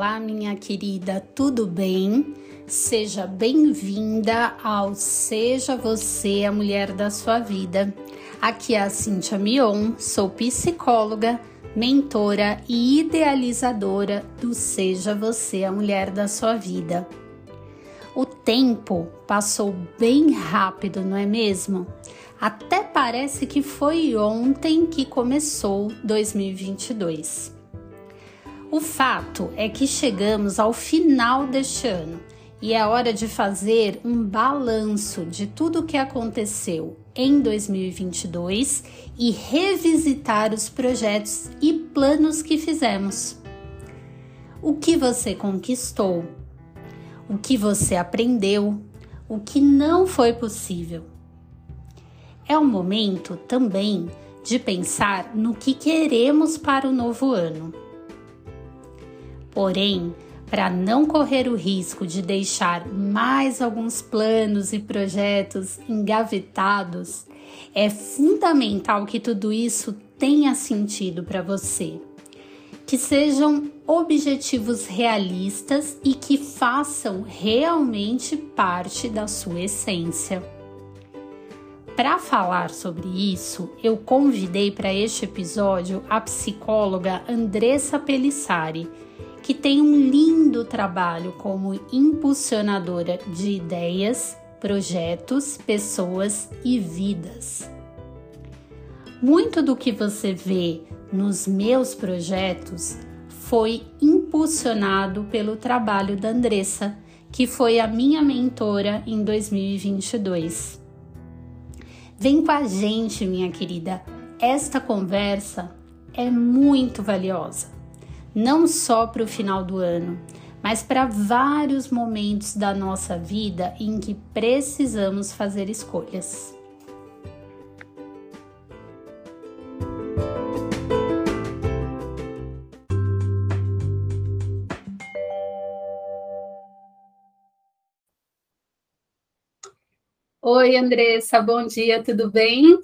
Olá, minha querida, tudo bem? Seja bem-vinda ao Seja Você a Mulher da Sua Vida. Aqui é a Cintia Mion, sou psicóloga, mentora e idealizadora do Seja Você a Mulher da Sua Vida. O tempo passou bem rápido, não é mesmo? Até parece que foi ontem que começou 2022. O fato é que chegamos ao final deste ano e é hora de fazer um balanço de tudo o que aconteceu em 2022 e revisitar os projetos e planos que fizemos. O que você conquistou? O que você aprendeu? O que não foi possível? É o momento também de pensar no que queremos para o novo ano Porém, para não correr o risco de deixar mais alguns planos e projetos engavetados, é fundamental que tudo isso tenha sentido para você. Que sejam objetivos realistas e que façam realmente parte da sua essência. Para falar sobre isso, eu convidei para este episódio a psicóloga Andressa Pelissari que tem um lindo trabalho como impulsionadora de ideias, projetos, pessoas e vidas. Muito do que você vê nos meus projetos foi impulsionado pelo trabalho da Andressa, que foi a minha mentora em 2022. Vem com a gente, minha querida. Esta conversa é muito valiosa não só para o final do ano, mas para vários momentos da nossa vida em que precisamos fazer escolhas. Oi, Andressa, bom dia, tudo bem?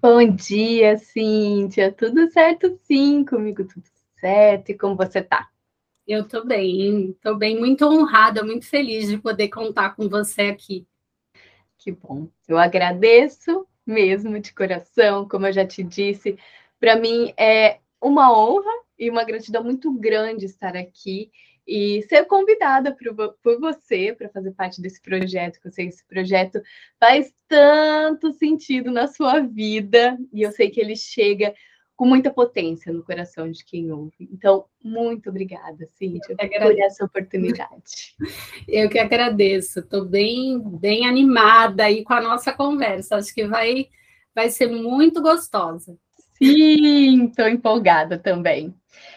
Bom dia, Cíntia, tudo certo sim, comigo tudo certo? E como você está? Eu estou bem, estou bem, muito honrada, muito feliz de poder contar com você aqui. Que bom. Eu agradeço mesmo de coração, como eu já te disse, para mim é uma honra e uma gratidão muito grande estar aqui e ser convidada por, por você para fazer parte desse projeto, que eu sei que esse projeto faz tanto sentido na sua vida e eu sei que ele chega com muita potência no coração de quem ouve. Então, muito obrigada, Cíntia, por essa oportunidade. Eu que agradeço. Estou bem, bem animada aí com a nossa conversa. Acho que vai, vai ser muito gostosa. Sim, estou empolgada também.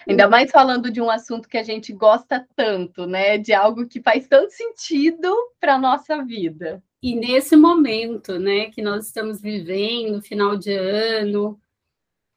Ainda mais falando de um assunto que a gente gosta tanto, né? De algo que faz tanto sentido para a nossa vida. E nesse momento, né, que nós estamos vivendo, final de ano,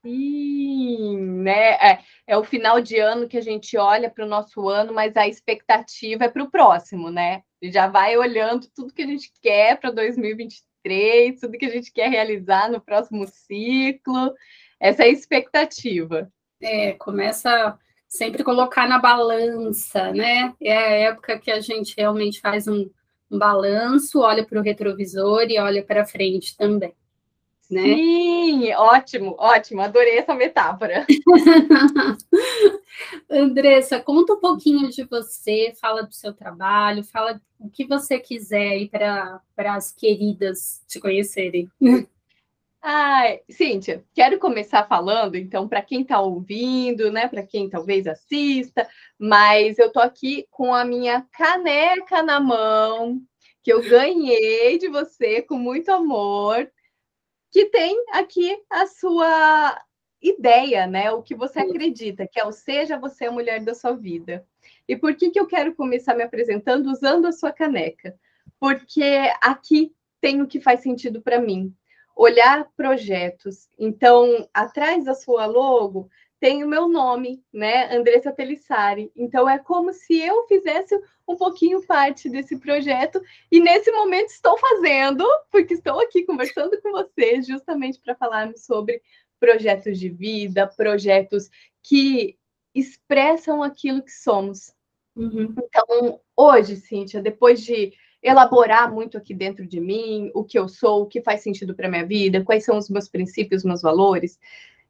Sim, né? É, é, o final de ano que a gente olha para o nosso ano, mas a expectativa é para o próximo, né? Já vai olhando tudo que a gente quer para 2023, tudo que a gente quer realizar no próximo ciclo. Essa é a expectativa. É, começa sempre colocar na balança, né? É a época que a gente realmente faz um, um balanço, olha para o retrovisor e olha para frente também né? Sim, ótimo, ótimo, adorei essa metáfora. Andressa, conta um pouquinho de você, fala do seu trabalho, fala o que você quiser aí para as queridas te conhecerem. Ai, Cíntia, quero começar falando, então, para quem está ouvindo, né, para quem talvez assista, mas eu tô aqui com a minha caneca na mão, que eu ganhei de você com muito amor, que tem aqui a sua ideia, né? O que você acredita, que é o seja você a mulher da sua vida. E por que, que eu quero começar me apresentando usando a sua caneca? Porque aqui tem o que faz sentido para mim. Olhar projetos. Então, atrás da sua logo tem o meu nome, né? Andressa Pelissari. Então é como se eu fizesse um pouquinho parte desse projeto e nesse momento estou fazendo, porque estou aqui conversando com você justamente para falarmos sobre projetos de vida, projetos que expressam aquilo que somos, Uhum. Então, hoje, Cíntia, depois de elaborar muito aqui dentro de mim o que eu sou, o que faz sentido para minha vida, quais são os meus princípios, meus valores,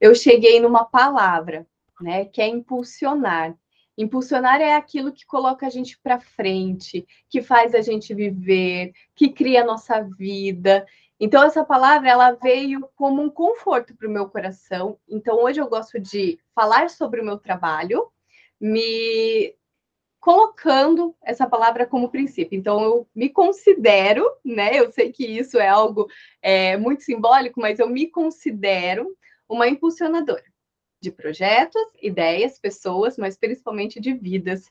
eu cheguei numa palavra, né, que é impulsionar. Impulsionar é aquilo que coloca a gente para frente, que faz a gente viver, que cria a nossa vida. Então essa palavra ela veio como um conforto para o meu coração. Então hoje eu gosto de falar sobre o meu trabalho, me colocando essa palavra como princípio. Então, eu me considero, né? Eu sei que isso é algo é, muito simbólico, mas eu me considero uma impulsionadora de projetos, ideias, pessoas, mas principalmente de vidas.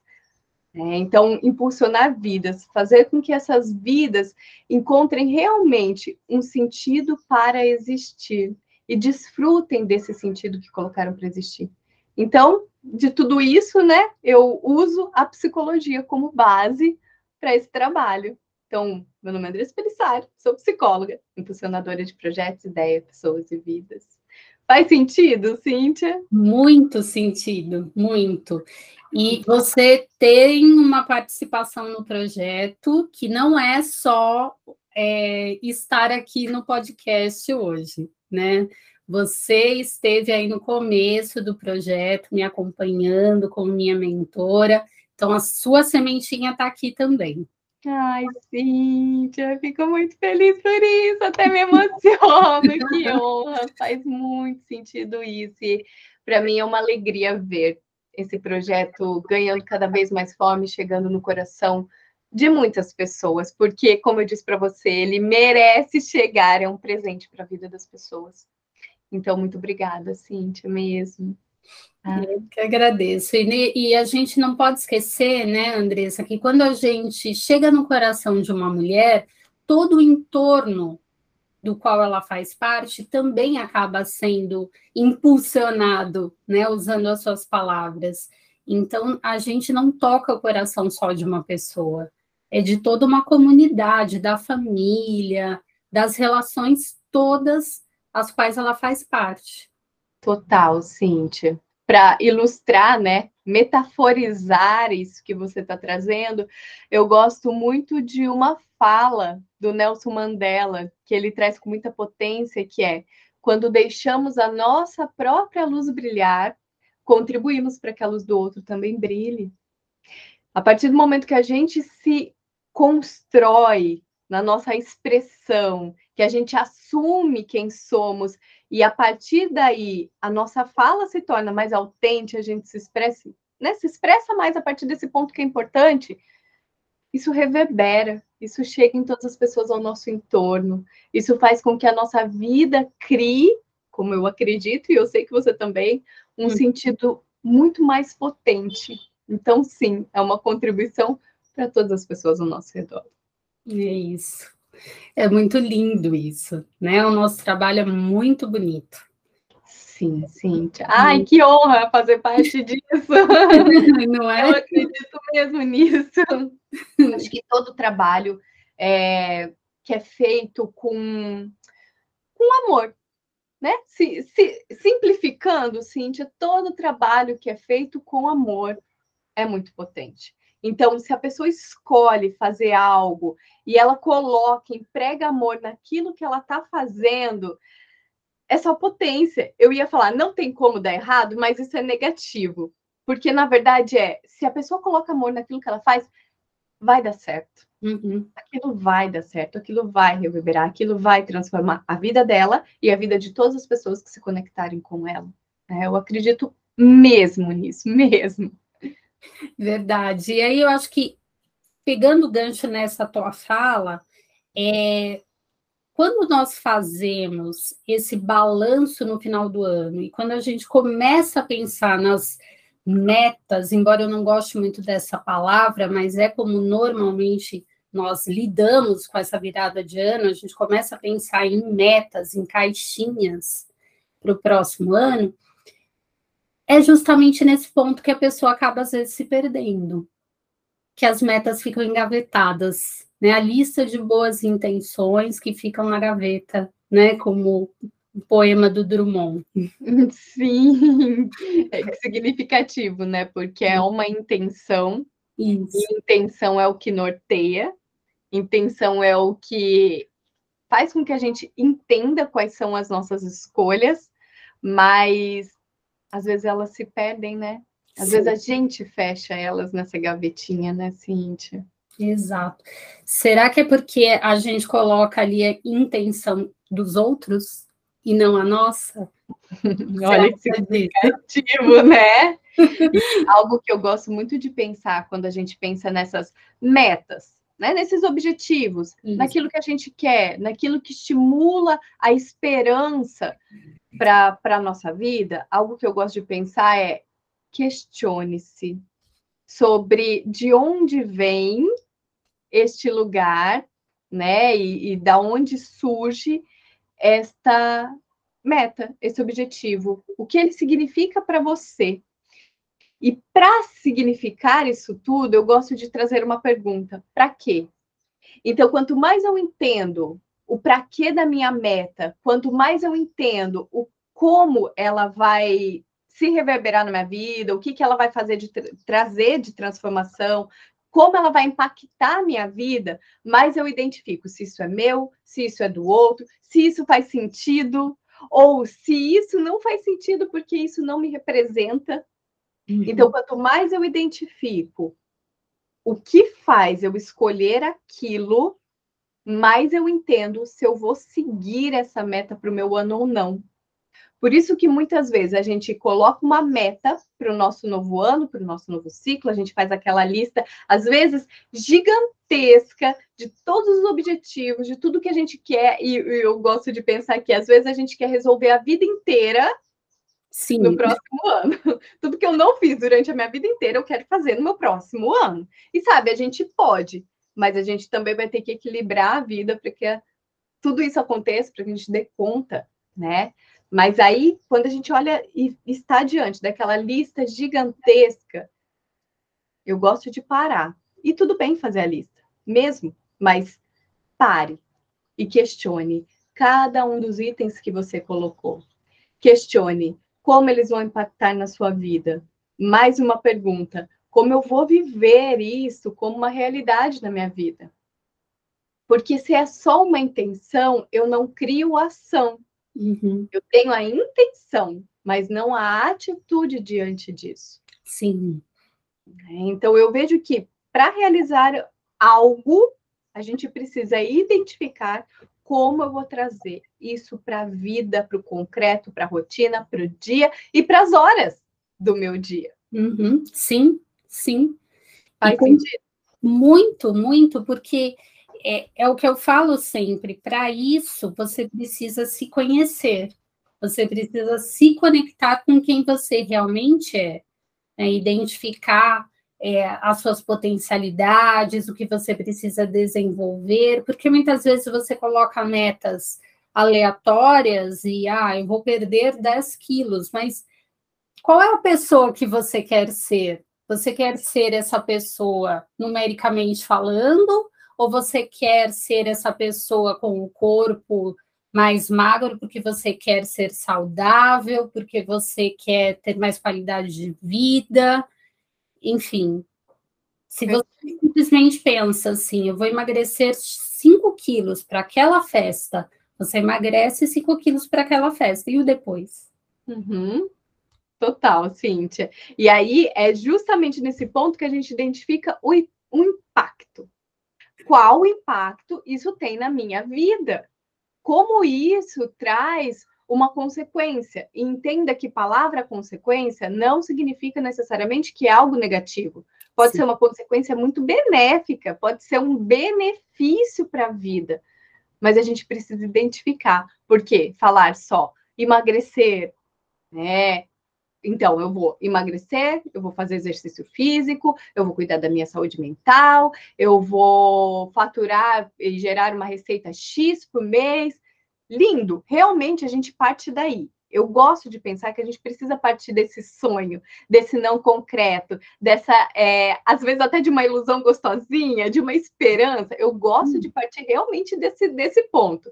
É, então, impulsionar vidas, fazer com que essas vidas encontrem realmente um sentido para existir e desfrutem desse sentido que colocaram para existir. Então, de tudo isso, né, eu uso a psicologia como base para esse trabalho. Então, meu nome é Andressa Pelissari, sou psicóloga, impulsionadora de projetos, ideias, pessoas e vidas. Faz sentido, Cíntia? Muito sentido, muito. E você tem uma participação no projeto que não é só é, estar aqui no podcast hoje, né? Você esteve aí no começo do projeto, me acompanhando como minha mentora. Então, a sua sementinha está aqui também. Ai, Cíntia, fico muito feliz por isso, até me emociono, que honra, faz muito sentido isso. E para mim é uma alegria ver esse projeto ganhando cada vez mais forma, chegando no coração de muitas pessoas, porque, como eu disse para você, ele merece chegar, é um presente para a vida das pessoas. Então, muito obrigada, Cíntia, mesmo. Ah. Eu que agradeço. E, e, a gente não pode esquecer, né, Andressa, que quando a gente chega no coração de uma mulher, todo o entorno do qual ela faz parte também acaba sendo impulsionado, né, usando as suas palavras. Então, a gente não toca o coração só de uma pessoa, é de toda uma comunidade, da família, das relações todas as quais ela faz parte. Total, Cíntia. Para ilustrar, né, metaforizar isso que você está trazendo, eu gosto muito de uma fala do Nelson Mandela, que ele traz com muita potência, que é quando deixamos a nossa própria luz brilhar, contribuímos para que a luz do outro também brilhe. A partir do momento que a gente se constrói na nossa expressão, que a gente assume quem somos e a partir daí a nossa fala se torna mais autêntica, a gente se expressa, né? Se expressa mais a partir desse ponto que é importante. Isso reverbera, isso chega em todas as pessoas ao nosso entorno. Isso faz com que a nossa vida crie, como eu acredito e eu sei que você também, um hum. sentido muito mais potente. Então, sim, é uma contribuição para todas as pessoas ao nosso redor. É isso. É muito lindo isso, né? O nosso trabalho é muito bonito. Sim, sim. Ai, que honra fazer parte disso. Não é? Eu acredito mesmo nisso. Acho que todo trabalho é, que é feito com, com amor, né? Se, se, simplificando, Cíntia, todo trabalho que é feito com amor é muito potente. Então, se a pessoa escolhe fazer algo e ela coloca, emprega amor naquilo que ela está fazendo, é só potência. Eu ia falar, não tem como dar errado, mas isso é negativo. Porque, na verdade, é, se a pessoa coloca amor naquilo que ela faz, vai dar certo. Uhum. Aquilo vai dar certo, aquilo vai reverberar, aquilo vai transformar a vida dela e a vida de todas as pessoas que se conectarem com ela. É, eu acredito mesmo nisso, mesmo. Verdade. E aí eu acho que, pegando o gancho nessa tua fala, é, quando nós fazemos esse balanço no final do ano e quando a gente começa a pensar nas metas, embora eu não goste muito dessa palavra, mas é como normalmente nós lidamos com essa virada de ano, a gente começa a pensar em metas, em caixinhas para o próximo ano é justamente nesse ponto que a pessoa acaba às vezes se perdendo, que as metas ficam engavetadas, né? A lista de boas intenções que ficam na gaveta, né? Como o poema do Drummond. Sim, é significativo, né? Porque é uma intenção Isso. intenção é o que norteia, intenção é o que faz com que a gente entenda quais são as nossas escolhas, mas às vezes elas se perdem, né? Às Sim. vezes a gente fecha elas nessa gavetinha, né, Cíntia? Exato. Será que é porque a gente coloca ali a intenção dos outros e não a nossa? Olha que significativo, né? E algo que eu gosto muito de pensar quando a gente pensa nessas metas, né? nesses objetivos, Isso. naquilo que a gente quer, naquilo que estimula a esperança para a nossa vida, algo que eu gosto de pensar é questione-se sobre de onde vem este lugar, né? E, e da onde surge esta meta, esse objetivo, o que ele significa para você. E para significar isso tudo, eu gosto de trazer uma pergunta: para quê? Então, quanto mais eu entendo o para quê da minha meta, quanto mais eu entendo o como ela vai se reverberar na minha vida, o que, que ela vai fazer de tra trazer de transformação, como ela vai impactar a minha vida, mais eu identifico se isso é meu, se isso é do outro, se isso faz sentido, ou se isso não faz sentido porque isso não me representa. Uhum. Então, quanto mais eu identifico o que faz eu escolher aquilo, mais eu entendo se eu vou seguir essa meta para o meu ano ou não. Por isso que muitas vezes a gente coloca uma meta para o nosso novo ano, para o nosso novo ciclo, a gente faz aquela lista, às vezes gigantesca, de todos os objetivos, de tudo que a gente quer, e, e eu gosto de pensar que às vezes a gente quer resolver a vida inteira Sim. no próximo ano. Tudo que eu não fiz durante a minha vida inteira, eu quero fazer no meu próximo ano. E sabe, a gente pode, mas a gente também vai ter que equilibrar a vida para que tudo isso aconteça, para que a gente dê conta, né? Mas aí, quando a gente olha e está diante daquela lista gigantesca, eu gosto de parar. E tudo bem fazer a lista, mesmo, mas pare e questione cada um dos itens que você colocou. Questione como eles vão impactar na sua vida. Mais uma pergunta: como eu vou viver isso como uma realidade na minha vida? Porque se é só uma intenção, eu não crio ação. Uhum. Eu tenho a intenção, mas não a atitude diante disso. Sim. Então, eu vejo que para realizar algo, a gente precisa identificar como eu vou trazer isso para a vida, para o concreto, para a rotina, para o dia e para as horas do meu dia. Uhum. Sim, sim. Faz sentido? Muito, muito, porque é, é o que eu falo sempre: para isso você precisa se conhecer, você precisa se conectar com quem você realmente é, né? identificar é, as suas potencialidades, o que você precisa desenvolver, porque muitas vezes você coloca metas aleatórias e, ah, eu vou perder 10 quilos, mas qual é a pessoa que você quer ser? Você quer ser essa pessoa numericamente falando, ou você quer ser essa pessoa com o corpo mais magro porque você quer ser saudável, porque você quer ter mais qualidade de vida, enfim. Se você simplesmente pensa assim, eu vou emagrecer 5 quilos para aquela festa, você emagrece 5 quilos para aquela festa, e o depois? Uhum. Total, Cíntia. E aí é justamente nesse ponto que a gente identifica o, o impacto qual impacto isso tem na minha vida. Como isso traz uma consequência. E entenda que palavra consequência não significa necessariamente que é algo negativo. Pode Sim. ser uma consequência muito benéfica, pode ser um benefício para a vida. Mas a gente precisa identificar. Por quê? Falar só emagrecer, né? Então, eu vou emagrecer, eu vou fazer exercício físico, eu vou cuidar da minha saúde mental, eu vou faturar e gerar uma receita X por mês. Lindo, realmente a gente parte daí. Eu gosto de pensar que a gente precisa partir desse sonho, desse não concreto, dessa, é, às vezes até de uma ilusão gostosinha, de uma esperança. Eu gosto hum. de partir realmente desse, desse ponto.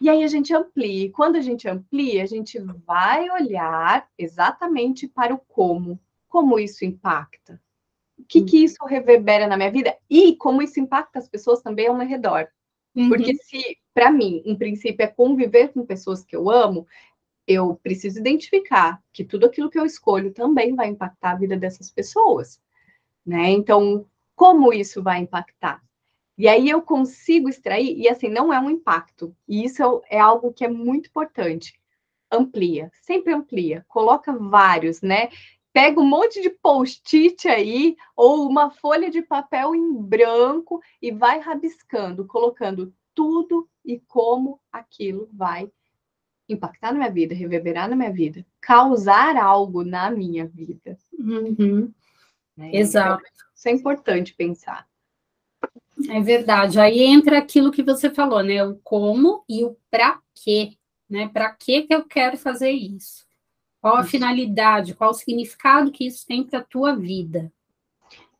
E aí a gente amplia. E quando a gente amplia, a gente vai olhar exatamente para o como, como isso impacta. o que, que isso reverbera na minha vida e como isso impacta as pessoas também ao meu redor. Uhum. Porque se, para mim, um princípio é conviver com pessoas que eu amo, eu preciso identificar que tudo aquilo que eu escolho também vai impactar a vida dessas pessoas, né? Então, como isso vai impactar? E aí eu consigo extrair, e assim, não é um impacto, e isso é, é algo que é muito importante. Amplia, sempre amplia, coloca vários, né? Pega um monte de post-it aí, ou uma folha de papel em branco, e vai rabiscando, colocando tudo e como aquilo vai impactar na minha vida, reverberar na minha vida, causar algo na minha vida. Uhum. Né? Exato. Então, isso é importante pensar. É verdade. Aí entra aquilo que você falou, né? O como e o para quê, né? Para que que eu quero fazer isso? Qual a isso. finalidade? Qual o significado que isso tem para a tua vida?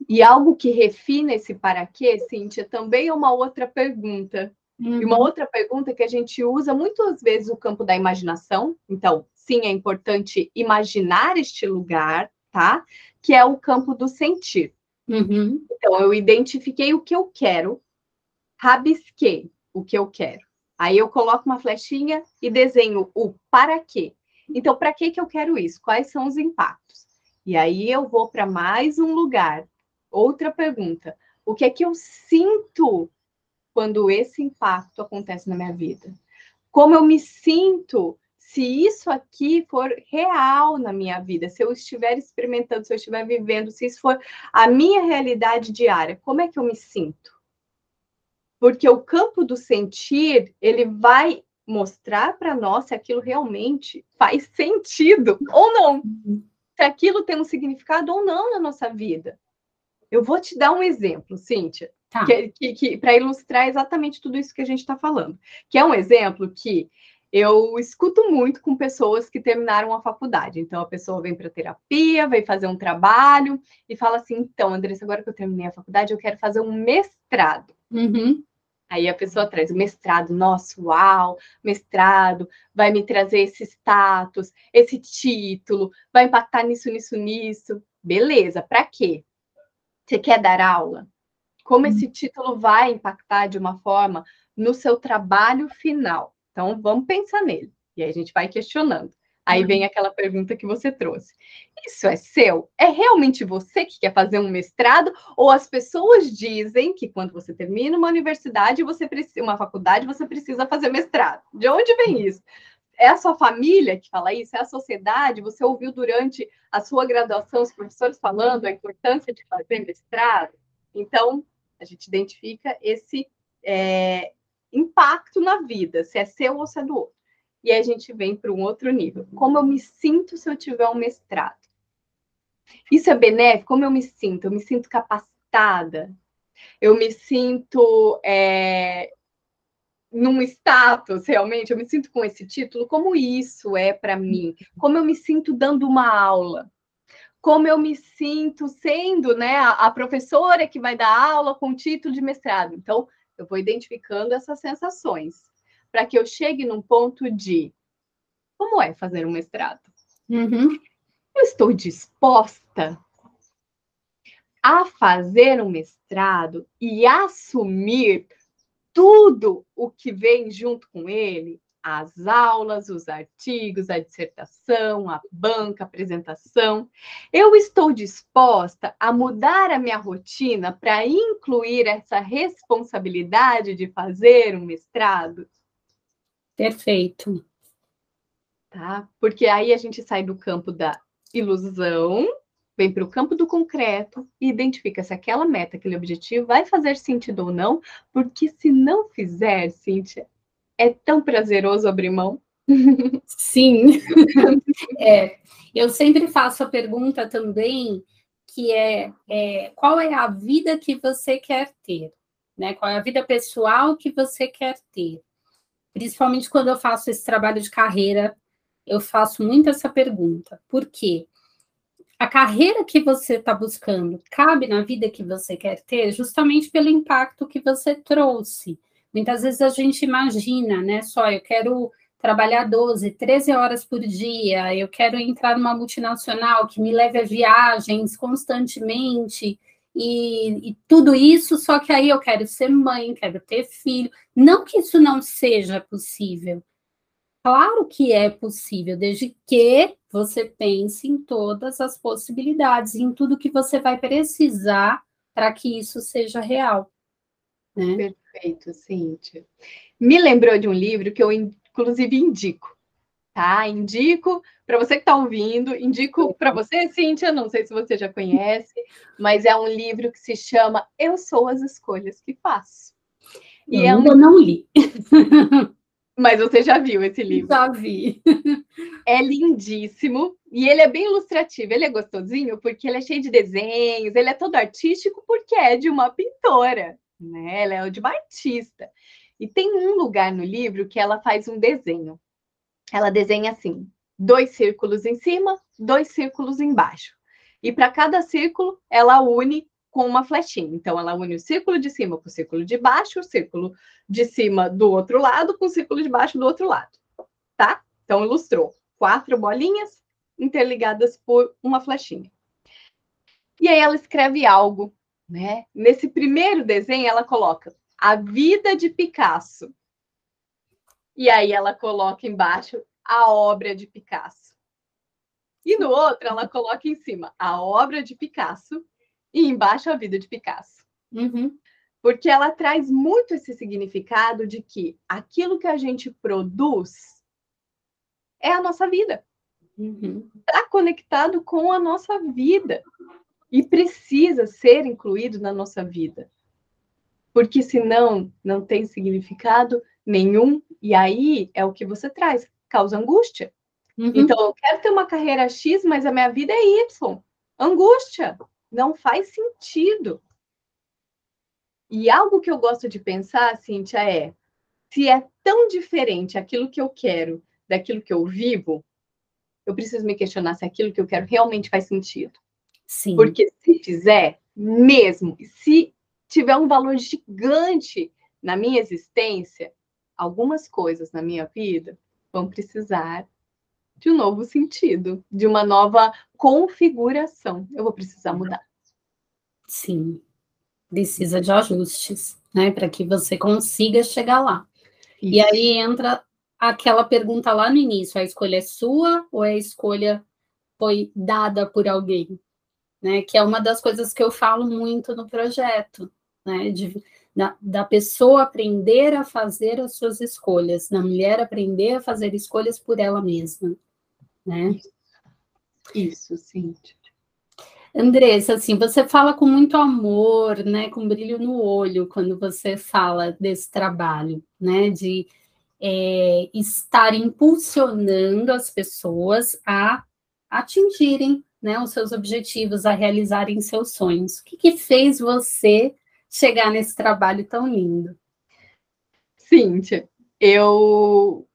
E algo que refina esse para quê, Cíntia, também é uma outra pergunta. Uhum. E uma uhum. outra pergunta que a gente usa muitas vezes o campo da imaginação. Então, sim, é importante imaginar este lugar, tá? Que é o campo do sentir. Uhum. Então, eu identifiquei o que eu quero, rabisquei o que eu quero. Aí eu coloco uma flechinha e desenho o para quê. Então, para que que eu quero isso? Quais são os impactos? E aí eu vou para mais um lugar. Outra pergunta: o que é que eu sinto quando esse impacto acontece na minha vida? Como eu me sinto se isso aqui for real na minha vida, se eu estiver experimentando, se eu estiver vivendo, se isso for a minha realidade diária, como é que eu me sinto? Porque o campo do sentir, ele vai mostrar para nós se aquilo realmente faz sentido ou não. Se aquilo tem um significado ou não na nossa vida. Eu vou te dar um exemplo, Cíntia, tá. que, que, que para ilustrar exatamente tudo isso que a gente está falando. Que é um exemplo que eu escuto muito com pessoas que terminaram a faculdade. Então, a pessoa vem para terapia, vem fazer um trabalho e fala assim: então, Andressa, agora que eu terminei a faculdade, eu quero fazer um mestrado. Uhum. Aí a pessoa traz o mestrado, nossa, uau, mestrado, vai me trazer esse status, esse título, vai impactar nisso, nisso, nisso. Beleza, para quê? Você quer dar aula? Como esse título vai impactar de uma forma no seu trabalho final? Então, vamos pensar nele. E aí a gente vai questionando. Aí uhum. vem aquela pergunta que você trouxe. Isso é seu? É realmente você que quer fazer um mestrado? Ou as pessoas dizem que quando você termina uma universidade, você precisa, uma faculdade, você precisa fazer mestrado? De onde vem isso? É a sua família que fala isso? É a sociedade? Você ouviu durante a sua graduação os professores falando a importância de fazer mestrado? Então, a gente identifica esse, é, impacto na vida, se é seu ou se é do outro. E aí a gente vem para um outro nível. Como eu me sinto se eu tiver um mestrado? Isso é benéfico? Como eu me sinto? Eu me sinto capacitada? Eu me sinto é, num status, realmente? Eu me sinto com esse título? Como isso é para mim? Como eu me sinto dando uma aula? Como eu me sinto sendo né, a, a professora que vai dar aula com título de mestrado? Então, eu vou identificando essas sensações para que eu chegue num ponto de como é fazer um mestrado? Uhum. Eu estou disposta a fazer um mestrado e assumir tudo o que vem junto com ele, as aulas, os artigos, a dissertação, a banca, a apresentação. Eu estou disposta a mudar a minha rotina para incluir essa responsabilidade de fazer um mestrado? Perfeito. Tá? Porque aí a gente sai do campo da ilusão, vem para o campo do concreto e identifica se aquela meta, aquele objetivo vai fazer sentido ou não, porque se não fizer, Cíntia, é tão prazeroso abrir mão? Sim. é, eu sempre faço a pergunta também que é, é, qual é a vida que você quer ter, né? Qual é a vida pessoal que você quer ter? Principalmente quando eu faço esse trabalho de carreira, eu faço muito essa pergunta. Por quê? A carreira que você está buscando cabe na vida que você quer ter, justamente pelo impacto que você trouxe. Muitas vezes a gente imagina, né? Só eu quero trabalhar 12, 13 horas por dia, eu quero entrar numa multinacional que me leve a viagens constantemente. e, e, tudo isso, só que aí eu quero ser mãe, quero ter filho. Não que isso não seja possível. Claro que é possível, desde que você pense em todas as possibilidades, em tudo que você vai precisar para que isso seja real. Né? Perfeito, Cíntia. Me lembrou de um livro que eu, inclusive, indico. Tá? Indico para você que está ouvindo, indico para você, Cíntia, não sei se você já conhece, mas é um livro que se chama Eu Sou as Escolhas que Faço. E eu é um... não li. Mas você já viu esse livro? Já vi. É lindíssimo e ele é bem ilustrativo. Ele é gostosinho porque ele é cheio de desenhos, ele é todo artístico porque é de uma pintora, né? Ela é de artista. E tem um lugar no livro que ela faz um desenho. Ela desenha assim: dois círculos em cima, dois círculos embaixo. E para cada círculo, ela une com uma flechinha. Então, ela une o círculo de cima com o círculo de baixo, o círculo de cima do outro lado com o círculo de baixo do outro lado. Tá? Então, ilustrou quatro bolinhas interligadas por uma flechinha. E aí ela escreve algo, né? Nesse primeiro desenho, ela coloca a vida de Picasso. E aí ela coloca embaixo a obra de Picasso. E no outro, ela coloca em cima a obra de Picasso e embaixo a vida de Picasso. Uhum. Porque ela traz muito esse significado de que aquilo que a gente produz é a nossa vida. Está uhum. conectado com a nossa vida e precisa ser incluído na nossa vida. Porque senão não tem significado nenhum, e aí é o que você traz, causa angústia. Uhum. Então, eu quero ter uma carreira X, mas a minha vida é Y. Angústia. Não faz sentido. E algo que eu gosto de pensar, Cíntia, é se é tão diferente aquilo que eu quero daquilo que eu vivo, eu preciso me questionar se aquilo que eu quero realmente faz sentido. Sim. Porque se fizer, mesmo, se tiver um valor gigante na minha existência, algumas coisas na minha vida vão precisar de um novo sentido, de uma nova configuração. Eu vou precisar uhum. mudar. Sim, precisa de ajustes, né, para que você consiga chegar lá. Isso. E aí entra aquela pergunta lá no início: a escolha é sua ou a escolha foi dada por alguém? Né, que é uma das coisas que eu falo muito no projeto, né, de, da, da pessoa aprender a fazer as suas escolhas, da mulher aprender a fazer escolhas por ela mesma, né? Isso, sim. Andressa, assim, você fala com muito amor, né, com brilho no olho quando você fala desse trabalho, né, de é, estar impulsionando as pessoas a atingirem, né, os seus objetivos, a realizarem seus sonhos. O que, que fez você chegar nesse trabalho tão lindo? Cíntia, eu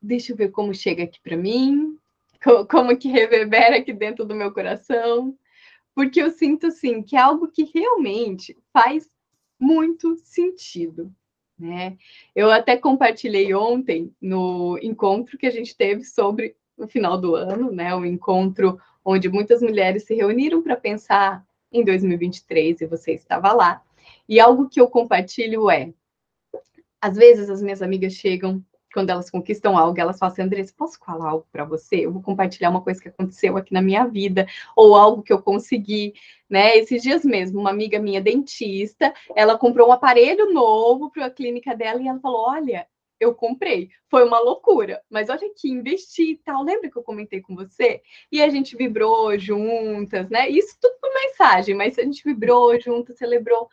deixa eu ver como chega aqui para mim, como que reverbera aqui dentro do meu coração porque eu sinto assim que é algo que realmente faz muito sentido. Né? Eu até compartilhei ontem no encontro que a gente teve sobre o final do ano, né? Um encontro onde muitas mulheres se reuniram para pensar em 2023 e você estava lá. E algo que eu compartilho é: às vezes as minhas amigas chegam quando elas conquistam algo, elas falam assim, Andressa, posso falar algo para você? Eu vou compartilhar uma coisa que aconteceu aqui na minha vida, ou algo que eu consegui, né? Esses dias mesmo, uma amiga minha, dentista, ela comprou um aparelho novo para a clínica dela e ela falou, olha, eu comprei. Foi uma loucura, mas olha aqui, investi e tal. Lembra que eu comentei com você? E a gente vibrou juntas, né? Isso tudo por mensagem, mas a gente vibrou juntas, celebrou.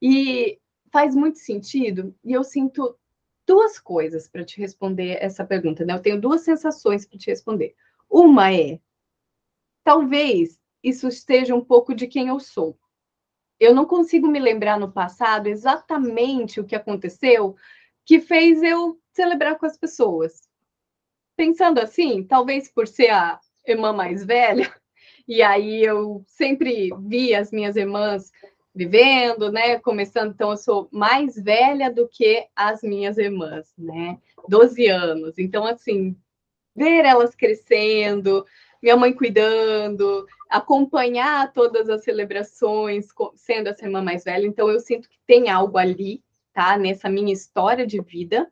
E faz muito sentido. E eu sinto duas coisas para te responder essa pergunta, né? Eu tenho duas sensações para te responder. Uma é, talvez isso esteja um pouco de quem eu sou. Eu não consigo me lembrar no passado exatamente o que aconteceu que fez eu celebrar com as pessoas. Pensando assim, talvez por ser a irmã mais velha, e aí eu sempre vi as minhas irmãs vivendo, né? Começando, então eu sou mais velha do que as minhas irmãs, né? 12 anos. Então, assim, ver elas crescendo, minha mãe cuidando, acompanhar todas as celebrações, sendo essa irmã mais velha. Então, eu sinto que tem algo ali, tá? Nessa minha história de vida.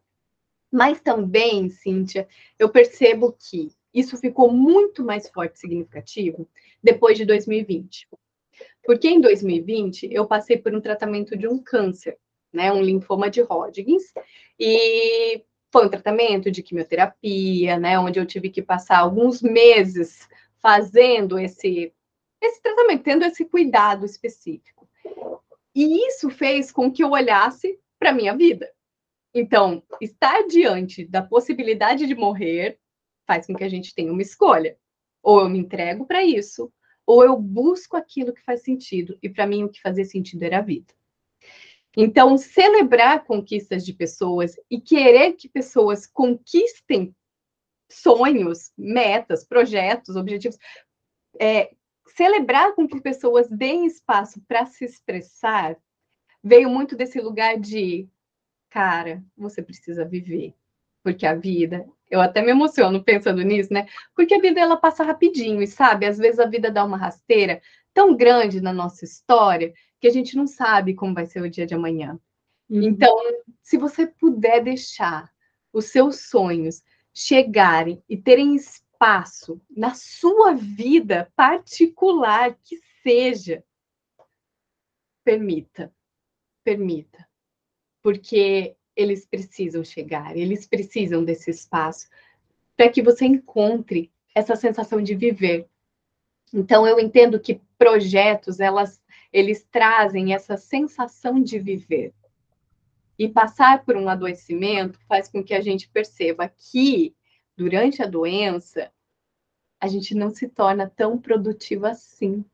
Mas também, Cíntia, eu percebo que isso ficou muito mais forte e significativo depois de 2020. Porque em 2020 eu passei por um tratamento de um câncer, né, um linfoma de Hodgkins, e foi um tratamento de quimioterapia, né, onde eu tive que passar alguns meses fazendo esse esse tratamento, tendo esse cuidado específico. E isso fez com que eu olhasse para minha vida. Então, estar diante da possibilidade de morrer faz com que a gente tenha uma escolha. Ou eu me entrego para isso, ou eu busco aquilo que faz sentido. E para mim, o que fazia sentido era a vida. Então, celebrar conquistas de pessoas e querer que pessoas conquistem sonhos, metas, projetos, objetivos, é, celebrar com que pessoas deem espaço para se expressar, veio muito desse lugar de, cara, você precisa viver, porque a vida eu até me emociono pensando nisso, né? Porque a vida ela passa rapidinho, e sabe? Às vezes a vida dá uma rasteira tão grande na nossa história que a gente não sabe como vai ser o dia de amanhã. Uhum. Então, se você puder deixar os seus sonhos chegarem e terem espaço na sua vida particular, que seja, permita, permita. Porque eles precisam chegar, eles precisam desse espaço para que você encontre essa sensação de viver. Então eu entendo que projetos elas eles trazem essa sensação de viver. E passar por um adoecimento faz com que a gente perceba que durante a doença a gente não se torna tão produtivo assim.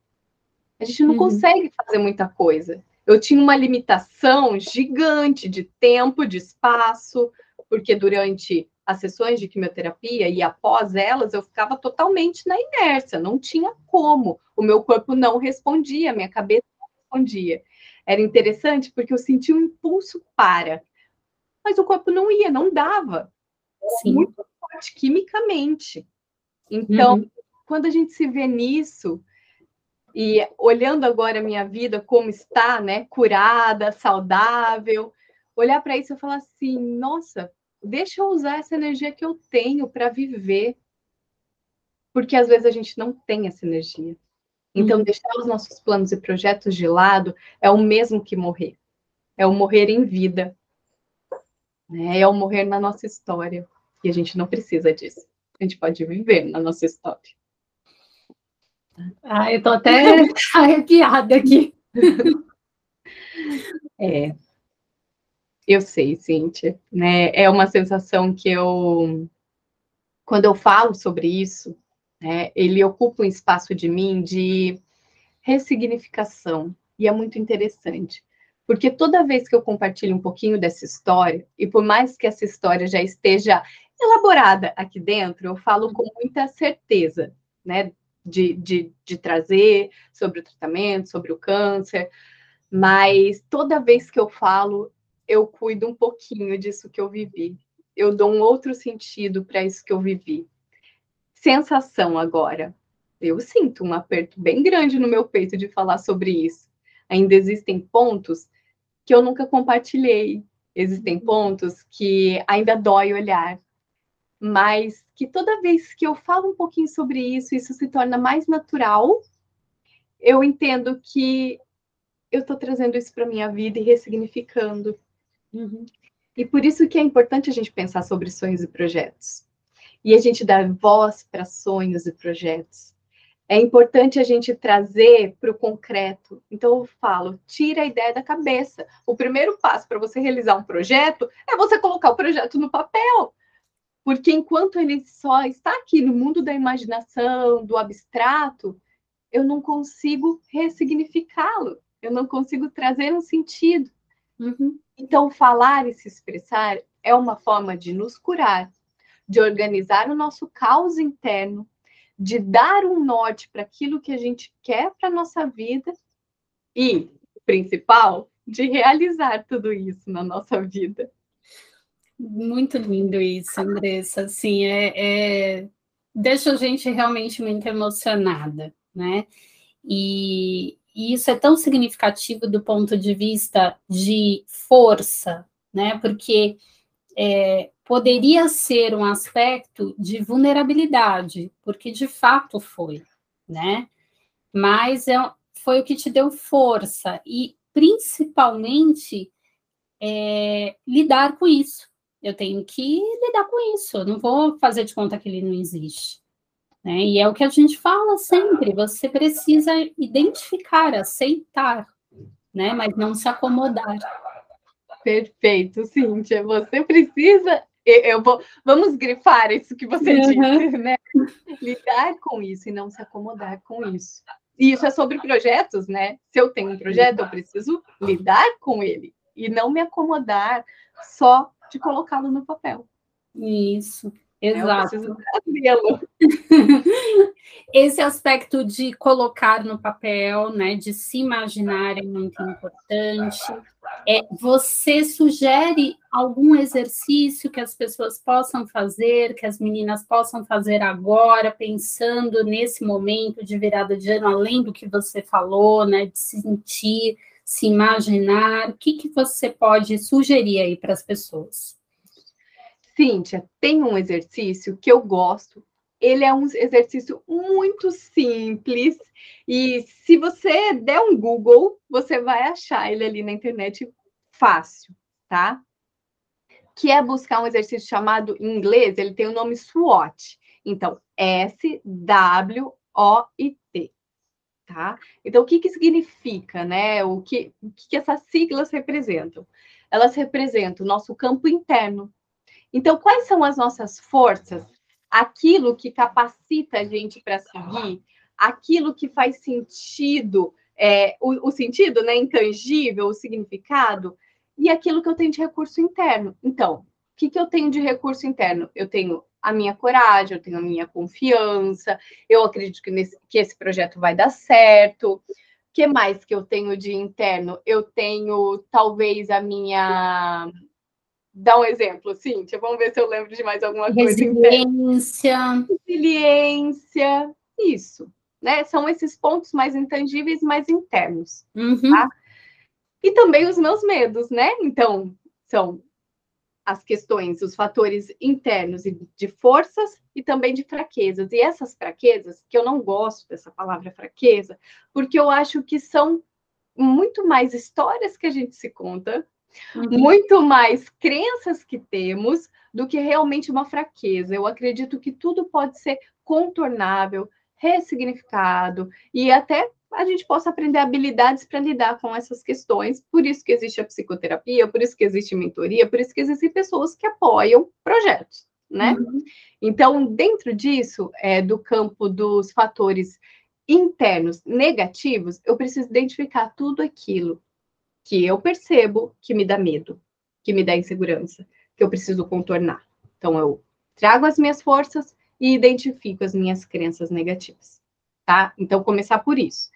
A gente não uhum. consegue fazer muita coisa eu tinha uma limitação gigante de tempo, de espaço, porque durante as sessões de quimioterapia e após elas eu ficava totalmente na inércia, não tinha como. O meu corpo não respondia, a minha cabeça não respondia. Era interessante porque eu sentia um impulso para, mas o corpo não ia, não dava. Sim. Muito forte quimicamente. Então, uhum. quando a gente se vê nisso, e olhando agora a minha vida como está, né, curada, saudável, olhar para isso e falar assim, nossa, deixa eu usar essa energia que eu tenho para viver. Porque às vezes a gente não tem essa energia. Então, uhum. deixar os nossos planos e projetos de lado é o mesmo que morrer. É o morrer em vida. Né? É o morrer na nossa história. E a gente não precisa disso. A gente pode viver na nossa história. Ah, eu tô até arrepiada aqui. É. Eu sei, Cíntia, né? É uma sensação que eu, quando eu falo sobre isso, né, ele ocupa um espaço de mim de ressignificação, e é muito interessante, porque toda vez que eu compartilho um pouquinho dessa história, e por mais que essa história já esteja elaborada aqui dentro, eu falo com muita certeza, né, de, de, de trazer sobre o tratamento, sobre o câncer, mas toda vez que eu falo, eu cuido um pouquinho disso que eu vivi. Eu dou um outro sentido para isso que eu vivi. Sensação agora. Eu sinto um aperto bem grande no meu peito de falar sobre isso. Ainda existem pontos que eu nunca compartilhei. Existem pontos que ainda dói olhar mas que toda vez que eu falo um pouquinho sobre isso, isso se torna mais natural. Eu entendo que eu estou trazendo isso para minha vida e ressignificando. Uhum. E por isso que é importante a gente pensar sobre sonhos e projetos. E a gente dar voz para sonhos e projetos. É importante a gente trazer para o concreto. Então, eu falo, tira a ideia da cabeça. O primeiro passo para você realizar um projeto é você colocar o projeto no papel. Porque enquanto ele só está aqui no mundo da imaginação, do abstrato, eu não consigo ressignificá-lo, eu não consigo trazer um sentido. Uhum. Então, falar e se expressar é uma forma de nos curar, de organizar o nosso caos interno, de dar um norte para aquilo que a gente quer para a nossa vida e, principal, de realizar tudo isso na nossa vida. Muito lindo isso, Andressa. Assim, é, é deixa a gente realmente muito emocionada, né? E, e isso é tão significativo do ponto de vista de força, né? Porque é, poderia ser um aspecto de vulnerabilidade, porque de fato foi, né? Mas é, foi o que te deu força e principalmente é, lidar com isso. Eu tenho que lidar com isso, eu não vou fazer de conta que ele não existe. Né? E é o que a gente fala sempre: você precisa identificar, aceitar, né? mas não se acomodar. Perfeito, Cíntia. Você precisa. Eu vou, vamos grifar isso que você uhum. disse, né? Lidar com isso e não se acomodar com isso. E isso é sobre projetos, né? Se eu tenho um projeto, eu preciso lidar com ele e não me acomodar só de colocá-lo no papel. Isso. Exato. Esse aspecto de colocar no papel, né, de se imaginar é muito importante. É, você sugere algum exercício que as pessoas possam fazer, que as meninas possam fazer agora, pensando nesse momento de virada de ano, além do que você falou, né, de sentir, se imaginar? O que, que você pode sugerir aí para as pessoas? Cíntia, tem um exercício que eu gosto. Ele é um exercício muito simples e se você der um Google, você vai achar ele ali na internet fácil, tá? Que é buscar um exercício chamado em inglês, ele tem o nome SWOT. Então, S W O I T, tá? Então, o que que significa, né? O que o que, que essas siglas representam? Elas representam o nosso campo interno, então, quais são as nossas forças? Aquilo que capacita a gente para seguir, aquilo que faz sentido, é, o, o sentido né, intangível, o significado, e aquilo que eu tenho de recurso interno. Então, o que, que eu tenho de recurso interno? Eu tenho a minha coragem, eu tenho a minha confiança, eu acredito que, nesse, que esse projeto vai dar certo. O que mais que eu tenho de interno? Eu tenho talvez a minha Dá um exemplo, Cíntia. Vamos ver se eu lembro de mais alguma coisa. Resiliência. Resiliência. Isso. Né? São esses pontos mais intangíveis, mais internos. Uhum. Tá? E também os meus medos, né? Então, são as questões, os fatores internos de forças e também de fraquezas. E essas fraquezas, que eu não gosto dessa palavra fraqueza, porque eu acho que são muito mais histórias que a gente se conta uhum. muito mais crenças que temos do que realmente uma fraqueza. Eu acredito que tudo pode ser contornável, ressignificado e até a gente possa aprender habilidades para lidar com essas questões. Por isso que existe a psicoterapia, por isso que existe mentoria, por isso que existem pessoas que apoiam projetos, né? Uhum. Então, dentro disso, é, do campo dos fatores internos negativos, eu preciso identificar tudo aquilo que eu percebo que me dá medo, que me dá insegurança, que eu preciso contornar. Então, eu trago as minhas forças e identifico as minhas crenças negativas, tá? Então, começar por isso.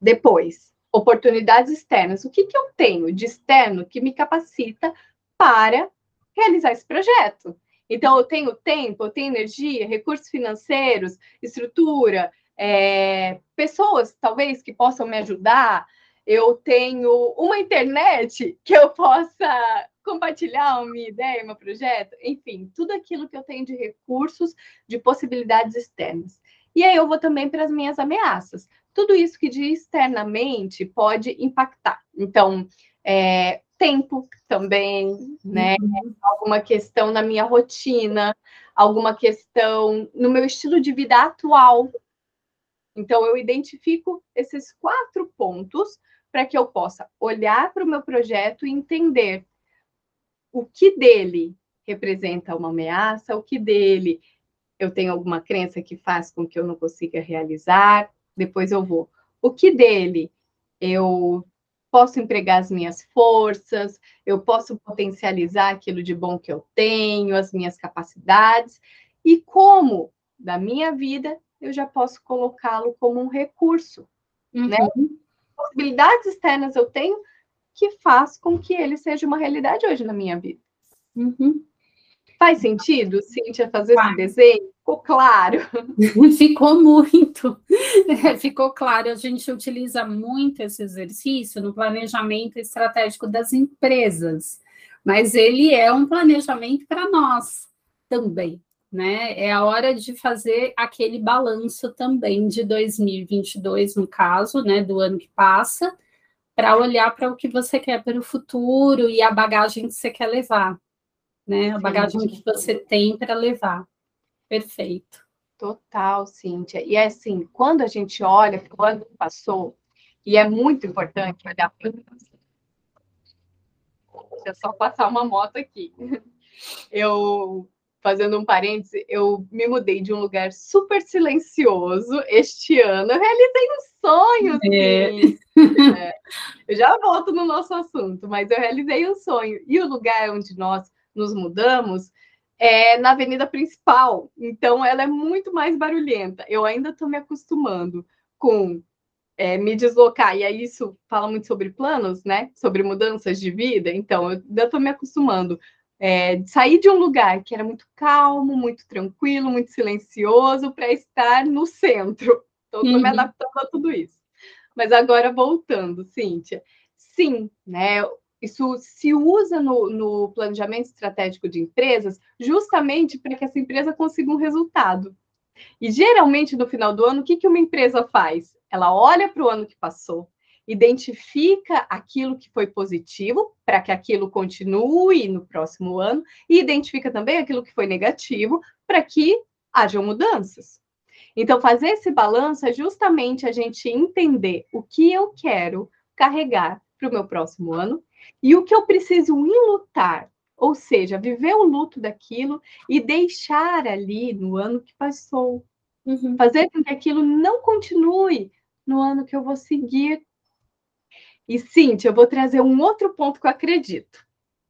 Depois, oportunidades externas. O que, que eu tenho de externo que me capacita para realizar esse projeto? Então, eu tenho tempo, eu tenho energia, recursos financeiros, estrutura, é, pessoas, talvez, que possam me ajudar, eu tenho uma internet que eu possa compartilhar uma ideia, meu projeto, enfim, tudo aquilo que eu tenho de recursos, de possibilidades externas. E aí eu vou também para as minhas ameaças. Tudo isso que de externamente pode impactar. Então, é, tempo também, né? Alguma questão na minha rotina, alguma questão no meu estilo de vida atual. Então, eu identifico esses quatro pontos para que eu possa olhar para o meu projeto e entender o que dele representa uma ameaça, o que dele eu tenho alguma crença que faz com que eu não consiga realizar, depois eu vou. O que dele eu posso empregar as minhas forças, eu posso potencializar aquilo de bom que eu tenho, as minhas capacidades, e como da minha vida eu já posso colocá-lo como um recurso, uhum. né? possibilidades externas eu tenho que faz com que ele seja uma realidade hoje na minha vida. Uhum. Faz sentido, Cíntia, fazer Vai. esse desenho? Ficou claro? Ficou muito. É, ficou claro. A gente utiliza muito esse exercício no planejamento estratégico das empresas, mas ele é um planejamento para nós também. Né? É a hora de fazer aquele balanço também de 2022, no caso, né, do ano que passa, para olhar para o que você quer para o futuro e a bagagem que você quer levar né? A bagagem Sim. que você tem para levar. Perfeito. Total, Cíntia. E é assim, quando a gente olha para o ano que passou, e é muito importante olhar para Deixa eu só passar uma moto aqui. Eu, fazendo um parêntese, eu me mudei de um lugar super silencioso este ano. Eu realizei um sonho, é. É. Eu já volto no nosso assunto, mas eu realizei um sonho. E o lugar onde nós nos mudamos, é na avenida principal. Então, ela é muito mais barulhenta. Eu ainda estou me acostumando com é, me deslocar. E aí, isso fala muito sobre planos, né? Sobre mudanças de vida. Então, eu ainda estou me acostumando. É, sair de um lugar que era muito calmo, muito tranquilo, muito silencioso, para estar no centro. Então, estou uhum. me adaptando a tudo isso. Mas agora, voltando, Cíntia. Sim, né? Isso se usa no, no planejamento estratégico de empresas justamente para que essa empresa consiga um resultado. E geralmente no final do ano, o que, que uma empresa faz? Ela olha para o ano que passou, identifica aquilo que foi positivo para que aquilo continue no próximo ano e identifica também aquilo que foi negativo para que hajam mudanças. Então, fazer esse balanço é justamente a gente entender o que eu quero carregar para o meu próximo ano e o que eu preciso enlutar, ou seja, viver o luto daquilo e deixar ali no ano que passou. Uhum. Fazer com que aquilo não continue no ano que eu vou seguir. E, Cintia, eu vou trazer um outro ponto que eu acredito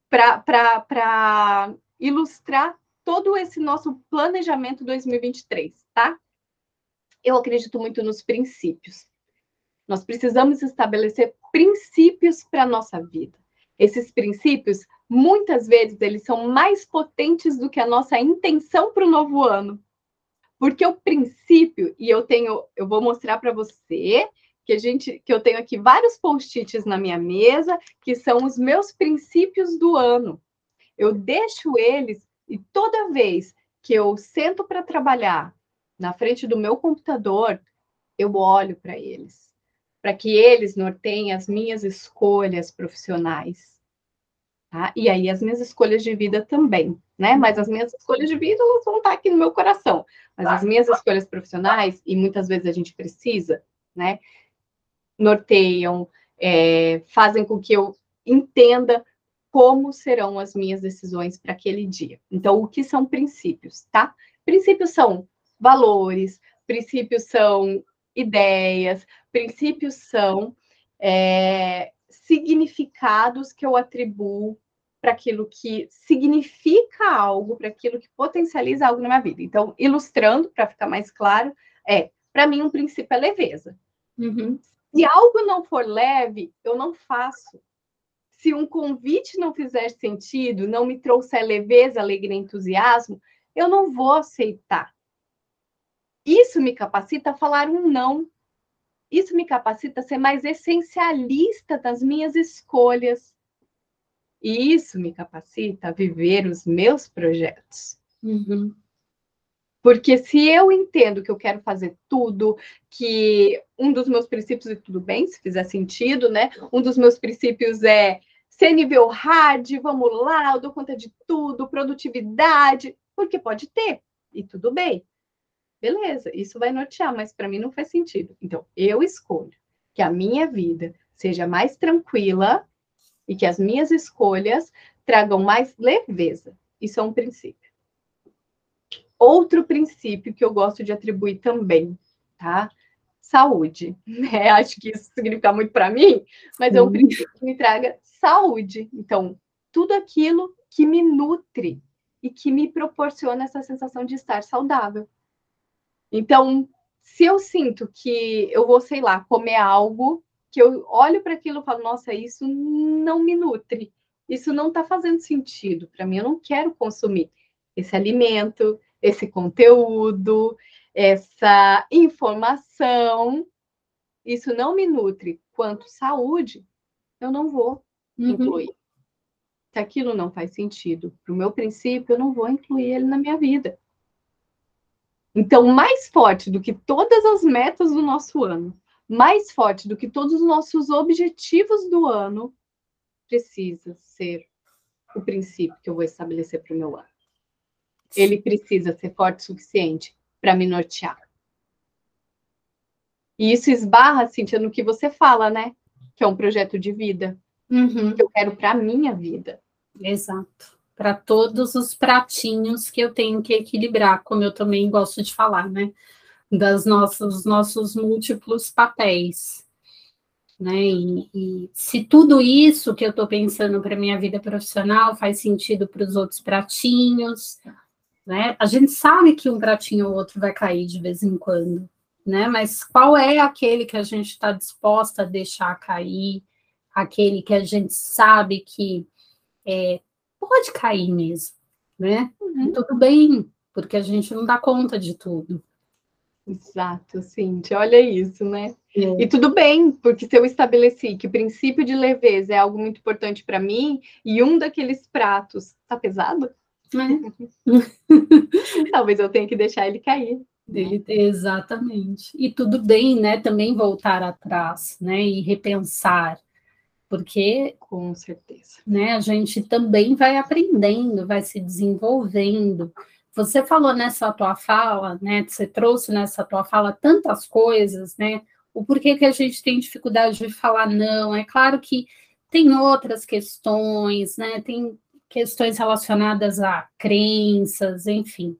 para ilustrar todo esse nosso planejamento 2023, tá? Eu acredito muito nos princípios. Nós precisamos estabelecer princípios para a nossa vida. Esses princípios, muitas vezes, eles são mais potentes do que a nossa intenção para o novo ano. Porque o princípio, e eu tenho, eu vou mostrar para você que a gente, que eu tenho aqui vários post-its na minha mesa, que são os meus princípios do ano. Eu deixo eles e toda vez que eu sento para trabalhar na frente do meu computador, eu olho para eles para que eles norteiem as minhas escolhas profissionais. Tá? E aí as minhas escolhas de vida também, né? Mas as minhas escolhas de vida elas vão estar aqui no meu coração. Mas as minhas escolhas profissionais, e muitas vezes a gente precisa, né? Norteiam, é, fazem com que eu entenda como serão as minhas decisões para aquele dia. Então, o que são princípios, tá? Princípios são valores, princípios são ideias, princípios são é, significados que eu atribuo para aquilo que significa algo, para aquilo que potencializa algo na minha vida. Então, ilustrando, para ficar mais claro, é, para mim, um princípio é leveza. Uhum. Se algo não for leve, eu não faço. Se um convite não fizer sentido, não me trouxer leveza, alegria, entusiasmo, eu não vou aceitar. Isso me capacita a falar um não. Isso me capacita a ser mais essencialista das minhas escolhas. E isso me capacita a viver os meus projetos. Uhum. Porque se eu entendo que eu quero fazer tudo, que um dos meus princípios, e tudo bem, se fizer sentido, né? Um dos meus princípios é ser nível hard, vamos lá, eu dou conta de tudo, produtividade, porque pode ter, e tudo bem. Beleza, isso vai nortear, mas para mim não faz sentido. Então, eu escolho que a minha vida seja mais tranquila e que as minhas escolhas tragam mais leveza. Isso é um princípio. Outro princípio que eu gosto de atribuir também, tá? Saúde. Né? Acho que isso significa muito para mim, mas é um princípio que me traga saúde. Então, tudo aquilo que me nutre e que me proporciona essa sensação de estar saudável. Então, se eu sinto que eu vou, sei lá, comer algo, que eu olho para aquilo e falo, nossa, isso não me nutre, isso não está fazendo sentido para mim, eu não quero consumir. esse alimento, esse conteúdo, essa informação, isso não me nutre quanto saúde, eu não vou uhum. incluir. Se aquilo não faz sentido para o meu princípio, eu não vou incluir ele na minha vida. Então, mais forte do que todas as metas do nosso ano, mais forte do que todos os nossos objetivos do ano, precisa ser o princípio que eu vou estabelecer para o meu ano. Ele precisa ser forte o suficiente para me nortear. E isso esbarra, Cintia, no que você fala, né? Que é um projeto de vida. Uhum. Que eu quero para a minha vida. Exato para todos os pratinhos que eu tenho que equilibrar, como eu também gosto de falar, né? Das nossas, nossos múltiplos papéis. Né? E, e se tudo isso que eu estou pensando para minha vida profissional faz sentido para os outros pratinhos, né? A gente sabe que um pratinho ou outro vai cair de vez em quando, né? Mas qual é aquele que a gente está disposta a deixar cair? Aquele que a gente sabe que é, pode cair mesmo, né? Uhum. Tudo bem, porque a gente não dá conta de tudo. Exato, Cintia, olha isso, né? É. E tudo bem, porque se eu estabeleci que o princípio de leveza é algo muito importante para mim, e um daqueles pratos tá pesado, é. talvez eu tenha que deixar ele cair. Ele, exatamente. E tudo bem, né? Também voltar atrás, né? E repensar porque com certeza, né, a gente também vai aprendendo, vai se desenvolvendo. Você falou nessa tua fala, né, você trouxe nessa tua fala tantas coisas, né? O porquê que a gente tem dificuldade de falar não? É claro que tem outras questões, né? Tem questões relacionadas a crenças, enfim,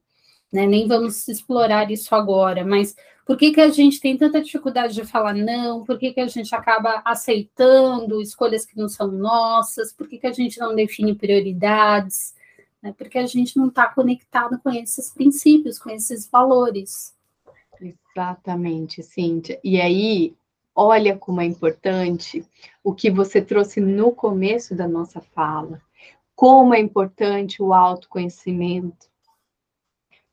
né? Nem vamos explorar isso agora, mas por que, que a gente tem tanta dificuldade de falar não? Por que, que a gente acaba aceitando escolhas que não são nossas? Por que, que a gente não define prioridades? Né? Porque a gente não está conectado com esses princípios, com esses valores. Exatamente, Cíntia. E aí, olha como é importante o que você trouxe no começo da nossa fala. Como é importante o autoconhecimento.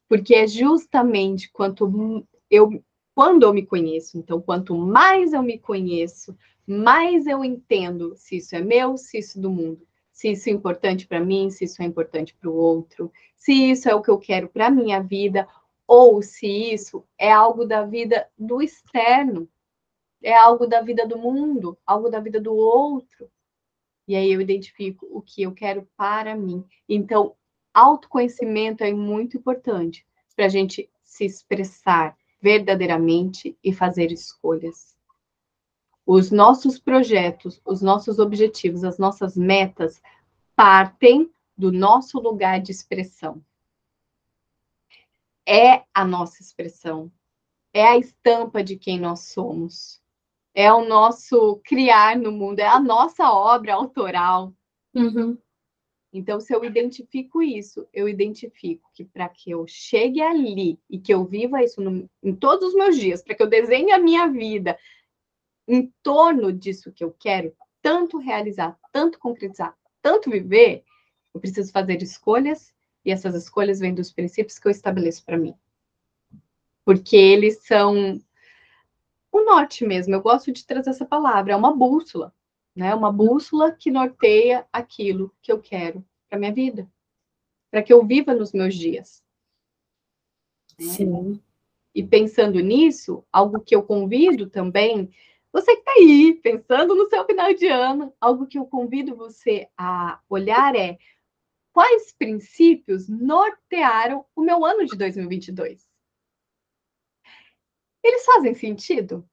Porque é justamente quanto eu quando eu me conheço. Então, quanto mais eu me conheço, mais eu entendo se isso é meu, se isso é do mundo, se isso é importante para mim, se isso é importante para o outro, se isso é o que eu quero para minha vida, ou se isso é algo da vida do externo, é algo da vida do mundo, algo da vida do outro. E aí eu identifico o que eu quero para mim. Então, autoconhecimento é muito importante para a gente se expressar, verdadeiramente e fazer escolhas. Os nossos projetos, os nossos objetivos, as nossas metas partem do nosso lugar de expressão. É a nossa expressão, é a estampa de quem nós somos, é o nosso criar no mundo, é a nossa obra autoral. Uhum. Então, se eu identifico isso, eu identifico que para que eu chegue ali e que eu viva isso no, em todos os meus dias, para que eu desenhe a minha vida em torno disso que eu quero tanto realizar, tanto concretizar, tanto viver, eu preciso fazer escolhas e essas escolhas vêm dos princípios que eu estabeleço para mim. Porque eles são o norte mesmo. Eu gosto de trazer essa palavra, é uma bússola né? Uma bússola que norteia aquilo que eu quero para minha vida, para que eu viva nos meus dias. Né? Sim. E pensando nisso, algo que eu convido também, você que está aí, pensando no seu final de ano, algo que eu convido você a olhar é quais princípios nortearam o meu ano de 2022? Eles fazem sentido?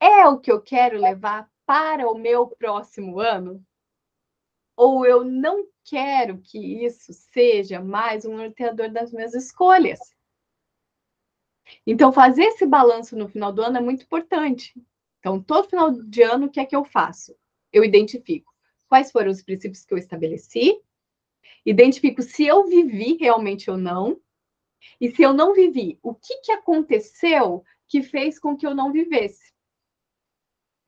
É o que eu quero levar para o meu próximo ano? Ou eu não quero que isso seja mais um norteador das minhas escolhas? Então, fazer esse balanço no final do ano é muito importante. Então, todo final de ano, o que é que eu faço? Eu identifico quais foram os princípios que eu estabeleci, identifico se eu vivi realmente ou não, e se eu não vivi, o que, que aconteceu que fez com que eu não vivesse?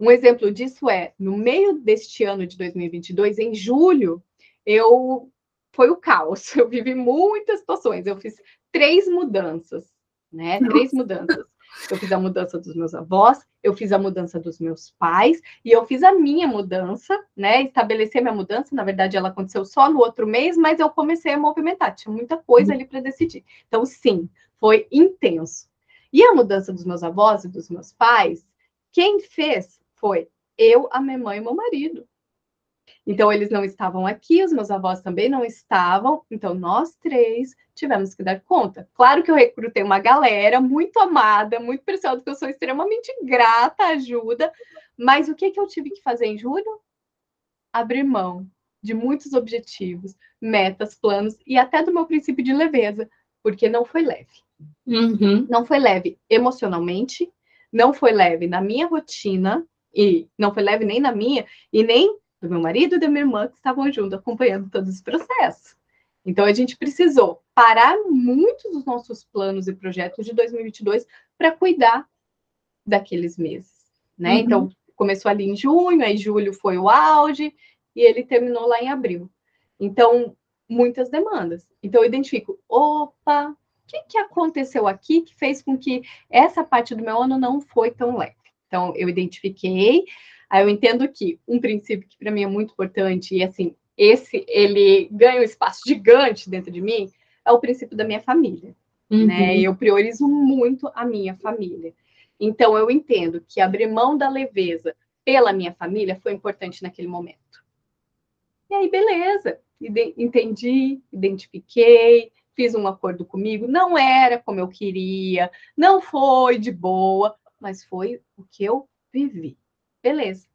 Um exemplo disso é, no meio deste ano de 2022, em julho, eu foi o caos. Eu vivi muitas situações. Eu fiz três mudanças, né? Três mudanças. Eu fiz a mudança dos meus avós, eu fiz a mudança dos meus pais e eu fiz a minha mudança, né? Estabelecer minha mudança. Na verdade, ela aconteceu só no outro mês, mas eu comecei a movimentar. Tinha muita coisa ali para decidir. Então, sim, foi intenso. E a mudança dos meus avós e dos meus pais, quem fez foi eu, a minha mãe e meu marido. Então, eles não estavam aqui, os meus avós também não estavam, então nós três tivemos que dar conta. Claro que eu recrutei uma galera muito amada, muito preciosa, que eu sou extremamente grata à ajuda, mas o que, que eu tive que fazer em julho? Abrir mão de muitos objetivos, metas, planos e até do meu princípio de leveza, porque não foi leve. Uhum. Não foi leve emocionalmente, não foi leve na minha rotina, e não foi leve nem na minha, e nem do meu marido e da minha irmã que estavam junto acompanhando todo esse processo. Então a gente precisou parar muitos dos nossos planos e projetos de 2022 para cuidar daqueles meses, né? Uhum. Então começou ali em junho, aí julho foi o auge e ele terminou lá em abril. Então muitas demandas. Então eu identifico, opa, o que, que aconteceu aqui que fez com que essa parte do meu ano não foi tão leve? Então eu identifiquei, Aí eu entendo que um princípio que para mim é muito importante, e assim, esse ele ganha um espaço gigante dentro de mim, é o princípio da minha família. Uhum. Né? Eu priorizo muito a minha família. Então eu entendo que abrir mão da leveza pela minha família foi importante naquele momento. E aí, beleza, entendi, identifiquei, fiz um acordo comigo, não era como eu queria, não foi de boa, mas foi o que eu vivi. Beleza.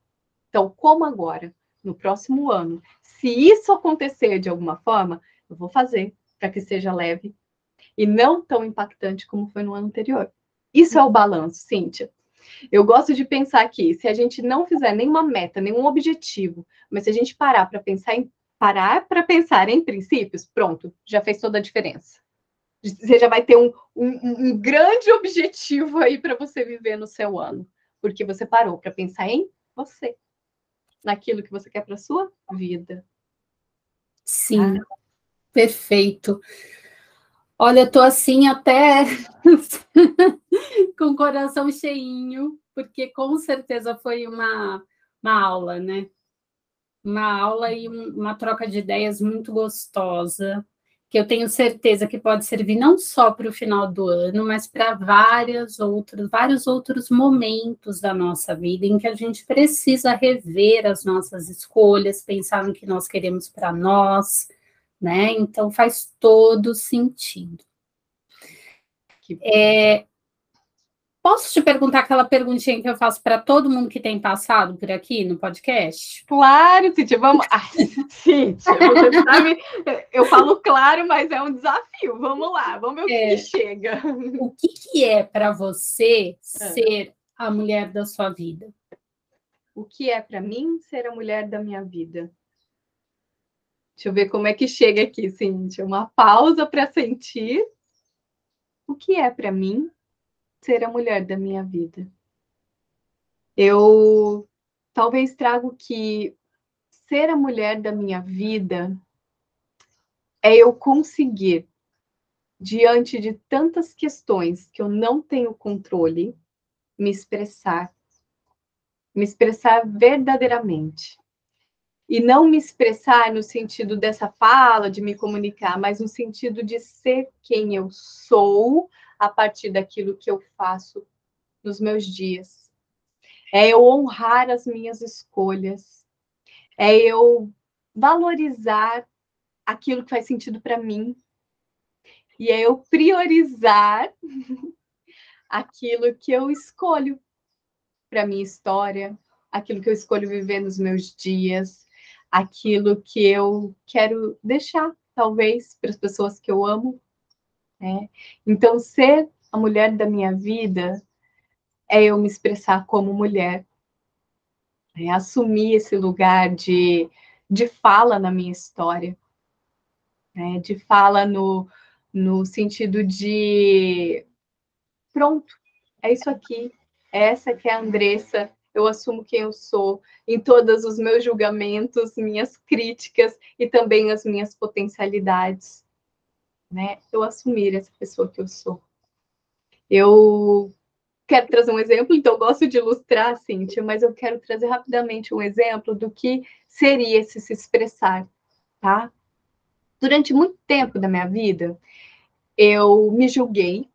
Então, como agora, no próximo ano, se isso acontecer de alguma forma, eu vou fazer para que seja leve e não tão impactante como foi no ano anterior. Isso é o balanço, Cíntia. Eu gosto de pensar que se a gente não fizer nenhuma meta, nenhum objetivo, mas se a gente parar para pensar em parar para pensar em princípios, pronto, já fez toda a diferença. Você já vai ter um, um, um grande objetivo aí para você viver no seu ano porque você parou para pensar em você, naquilo que você quer para sua vida. Sim, ah. perfeito. Olha, eu tô assim até com o coração cheinho, porque com certeza foi uma, uma aula, né? Uma aula e uma troca de ideias muito gostosa que eu tenho certeza que pode servir não só para o final do ano, mas para vários outros, vários outros momentos da nossa vida em que a gente precisa rever as nossas escolhas, pensar no que nós queremos para nós, né? Então faz todo sentido. É, Posso te perguntar aquela perguntinha que eu faço para todo mundo que tem passado por aqui no podcast? Claro, Cíntia, vamos. Ai, Cíntia, você sabe, eu falo claro, mas é um desafio. Vamos lá, vamos ver o é, que chega. O que, que é para você ah. ser a mulher da sua vida? O que é para mim ser a mulher da minha vida? Deixa eu ver como é que chega aqui, Cíntia. Uma pausa para sentir. O que é para mim ser a mulher da minha vida. Eu talvez trago que ser a mulher da minha vida é eu conseguir, diante de tantas questões que eu não tenho controle, me expressar, me expressar verdadeiramente. E não me expressar no sentido dessa fala, de me comunicar, mas no sentido de ser quem eu sou, a partir daquilo que eu faço nos meus dias. É eu honrar as minhas escolhas. É eu valorizar aquilo que faz sentido para mim. E é eu priorizar aquilo que eu escolho para minha história, aquilo que eu escolho viver nos meus dias, aquilo que eu quero deixar, talvez, para as pessoas que eu amo, né? Então, ser a mulher da minha vida é eu me expressar como mulher, é assumir esse lugar de, de fala na minha história, né? de fala no, no sentido de pronto, é isso aqui, essa que é a Andressa, eu assumo quem eu sou em todos os meus julgamentos, minhas críticas e também as minhas potencialidades, né? Eu assumir essa pessoa que eu sou. Eu quero trazer um exemplo, então eu gosto de ilustrar, Cíntia, mas eu quero trazer rapidamente um exemplo do que seria esse se expressar, tá? Durante muito tempo da minha vida, eu me julguei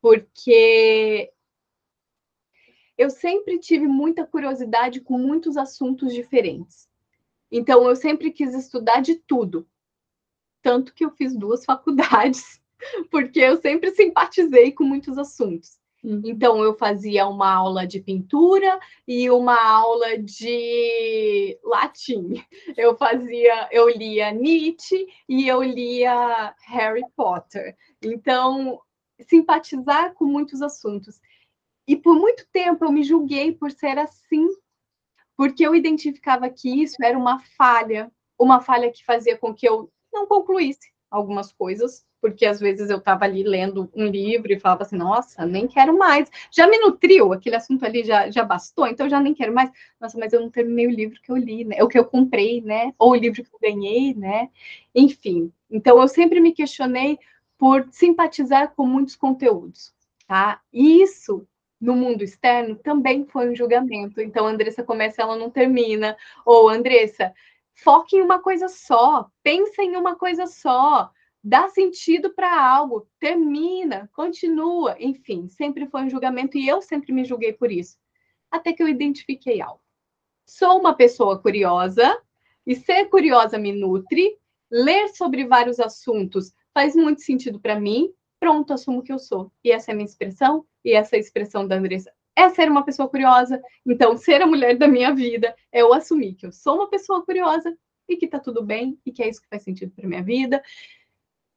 porque eu sempre tive muita curiosidade com muitos assuntos diferentes. Então, eu sempre quis estudar de tudo. Tanto que eu fiz duas faculdades, porque eu sempre simpatizei com muitos assuntos. Uhum. Então, eu fazia uma aula de pintura e uma aula de latim. Eu fazia, eu lia Nietzsche e eu lia Harry Potter. Então, simpatizar com muitos assuntos. E por muito tempo eu me julguei por ser assim, porque eu identificava que isso era uma falha, uma falha que fazia com que eu não concluísse algumas coisas, porque às vezes eu estava ali lendo um livro e falava assim, nossa, nem quero mais. Já me nutriu, aquele assunto ali já, já bastou, então já nem quero mais. Nossa, mas eu não terminei o livro que eu li, né? O que eu comprei, né? Ou o livro que eu ganhei, né? Enfim, então eu sempre me questionei por simpatizar com muitos conteúdos, tá? E isso no mundo externo também foi um julgamento. Então, Andressa começa, ela não termina. Ou, Andressa, foque em uma coisa só, pensa em uma coisa só, dá sentido para algo, termina, continua. Enfim, sempre foi um julgamento e eu sempre me julguei por isso. Até que eu identifiquei algo. Sou uma pessoa curiosa e ser curiosa me nutre. Ler sobre vários assuntos faz muito sentido para mim. Pronto, assumo que eu sou. E essa é a minha expressão e essa expressão da Andressa é ser uma pessoa curiosa. Então, ser a mulher da minha vida é eu assumir que eu sou uma pessoa curiosa e que tá tudo bem e que é isso que faz sentido para minha vida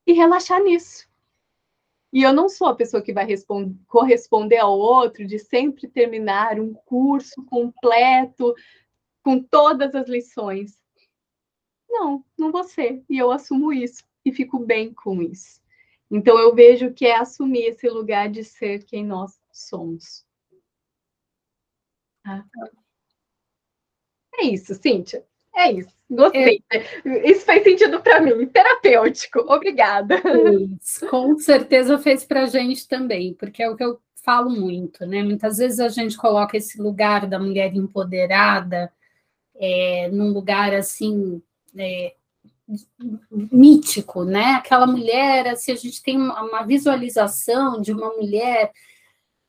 e relaxar nisso. E eu não sou a pessoa que vai corresponder ao outro de sempre terminar um curso completo com todas as lições. Não, não vou ser. E eu assumo isso e fico bem com isso. Então, eu vejo que é assumir esse lugar de ser quem nós somos. É isso, Cíntia. É isso. Gostei. É. Isso fez sentido para mim. Terapêutico. Obrigada. Isso, com certeza fez para a gente também, porque é o que eu falo muito, né? Muitas vezes a gente coloca esse lugar da mulher empoderada é, num lugar assim é, mítico, né? Aquela mulher, assim, a gente tem uma visualização de uma mulher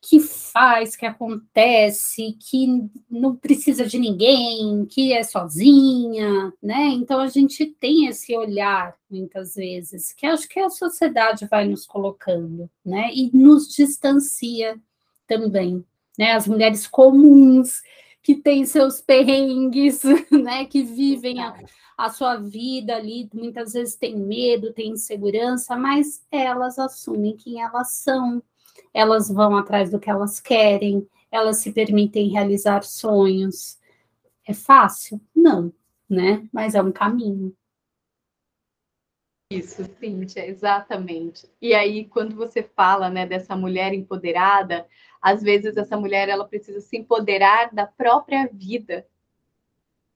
que faz, que acontece, que não precisa de ninguém, que é sozinha, né? Então a gente tem esse olhar muitas vezes, que acho que a sociedade vai nos colocando, né? E nos distancia também, né? As mulheres comuns que têm seus perrengues, né? Que vivem a a sua vida ali, muitas vezes tem medo, tem insegurança, mas elas assumem quem elas são, elas vão atrás do que elas querem, elas se permitem realizar sonhos. É fácil? Não, né? Mas é um caminho. Isso, Cíntia, exatamente. E aí, quando você fala né, dessa mulher empoderada, às vezes essa mulher ela precisa se empoderar da própria vida,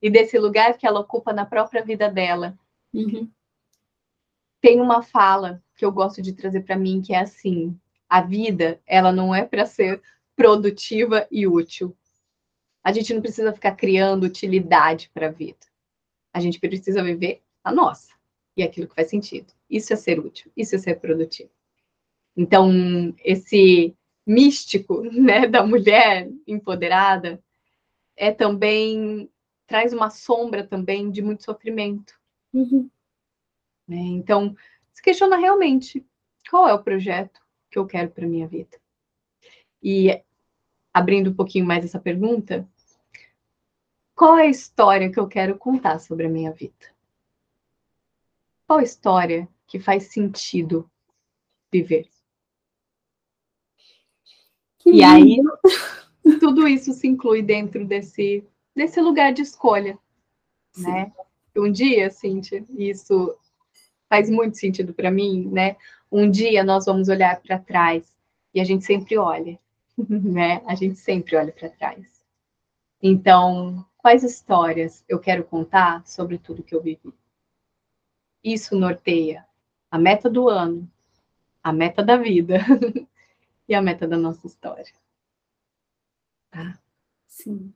e desse lugar que ela ocupa na própria vida dela. Uhum. Tem uma fala que eu gosto de trazer para mim que é assim: a vida ela não é para ser produtiva e útil. A gente não precisa ficar criando utilidade para a vida. A gente precisa viver a nossa e aquilo que faz sentido. Isso é ser útil, isso é ser produtivo. Então, esse místico né, da mulher empoderada é também traz uma sombra também de muito sofrimento. Uhum. Né? Então, se questiona realmente qual é o projeto que eu quero para minha vida. E abrindo um pouquinho mais essa pergunta, qual é a história que eu quero contar sobre a minha vida? Qual a história que faz sentido viver? Que e aí, tudo isso se inclui dentro desse nesse lugar de escolha, Sim. né? Um dia, Cíntia, isso faz muito sentido para mim, né? Um dia nós vamos olhar para trás e a gente sempre olha, né? A gente sempre olha para trás. Então, quais histórias eu quero contar sobre tudo que eu vivi? Isso norteia a meta do ano, a meta da vida e a meta da nossa história. Tá? Sim.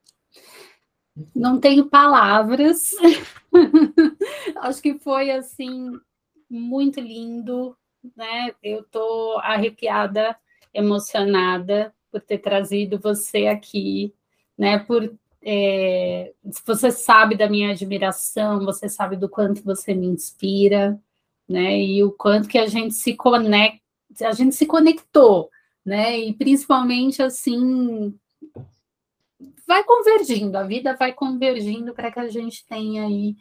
Não tenho palavras. Acho que foi assim muito lindo, né? Eu tô arrepiada, emocionada por ter trazido você aqui, né? Por é, você sabe da minha admiração, você sabe do quanto você me inspira, né? E o quanto que a gente se conecta, a gente se conectou, né? E principalmente assim vai convergindo, a vida vai convergindo para que a gente tenha aí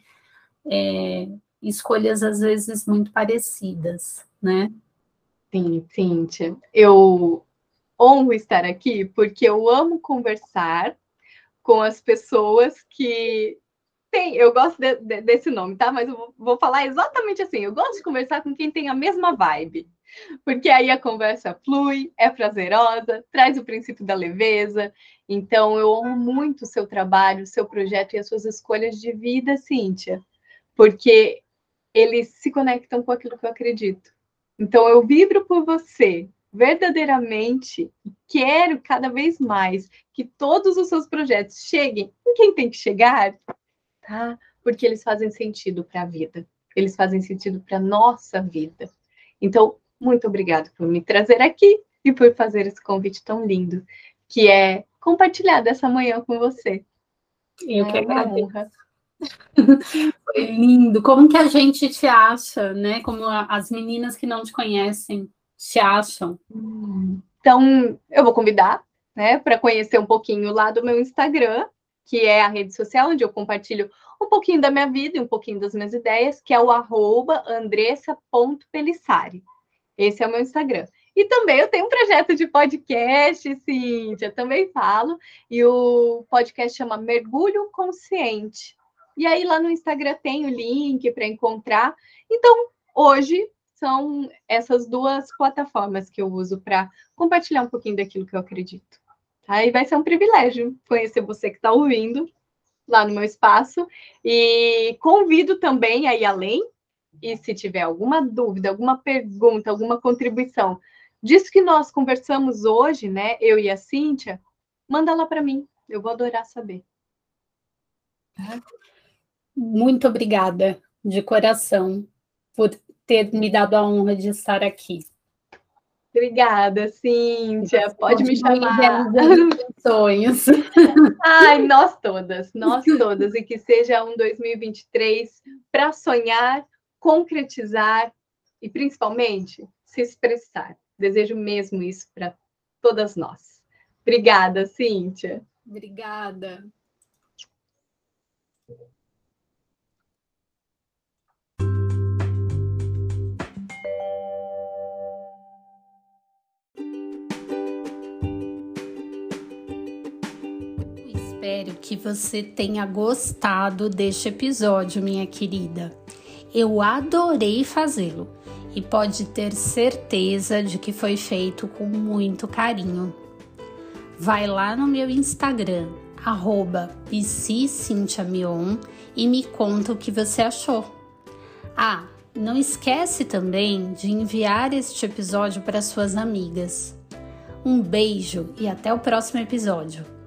é, escolhas às vezes muito parecidas, né? Sim, Cíntia. Eu honro estar aqui porque eu amo conversar com as pessoas que têm. Eu gosto de, de, desse nome, tá? Mas eu vou, vou falar exatamente assim. Eu gosto de conversar com quem tem a mesma vibe. Porque aí a conversa flui, é prazerosa, traz o princípio da leveza. Então, eu amo muito o seu trabalho, o seu projeto e as suas escolhas de vida, Cíntia, porque eles se conectam com aquilo que eu acredito. Então, eu vibro por você, verdadeiramente, quero cada vez mais que todos os seus projetos cheguem em quem tem que chegar, tá? Porque eles fazem sentido para a vida, eles fazem sentido para nossa vida. Então, muito obrigada por me trazer aqui e por fazer esse convite tão lindo, que é compartilhar dessa manhã com você. Eu é que agradeço. Foi lindo. Como que a gente te acha, né? Como as meninas que não te conhecem te acham? Então, eu vou convidar, né, para conhecer um pouquinho lá do meu Instagram, que é a rede social onde eu compartilho um pouquinho da minha vida e um pouquinho das minhas ideias, que é o andressa.pelissari. Esse é o meu Instagram. E também eu tenho um projeto de podcast, Cíntia, também falo, e o podcast chama Mergulho Consciente. E aí lá no Instagram tem o link para encontrar. Então, hoje são essas duas plataformas que eu uso para compartilhar um pouquinho daquilo que eu acredito. Tá? vai ser um privilégio conhecer você que está ouvindo lá no meu espaço. E convido também aí além, e se tiver alguma dúvida, alguma pergunta, alguma contribuição disso que nós conversamos hoje, né, eu e a Cíntia, manda lá para mim. Eu vou adorar saber. Tá? Muito obrigada, de coração, por ter me dado a honra de estar aqui. Obrigada, Cíntia. Pode me chamar. Sonhos. Ai, nós todas, nós todas. E que seja um 2023 para sonhar, concretizar e, principalmente, se expressar. Desejo mesmo isso para todas nós. Obrigada, Cíntia. Obrigada. Espero que você tenha gostado deste episódio, minha querida. Eu adorei fazê-lo e pode ter certeza de que foi feito com muito carinho. Vai lá no meu Instagram, arroba e me conta o que você achou. Ah, não esquece também de enviar este episódio para suas amigas. Um beijo e até o próximo episódio.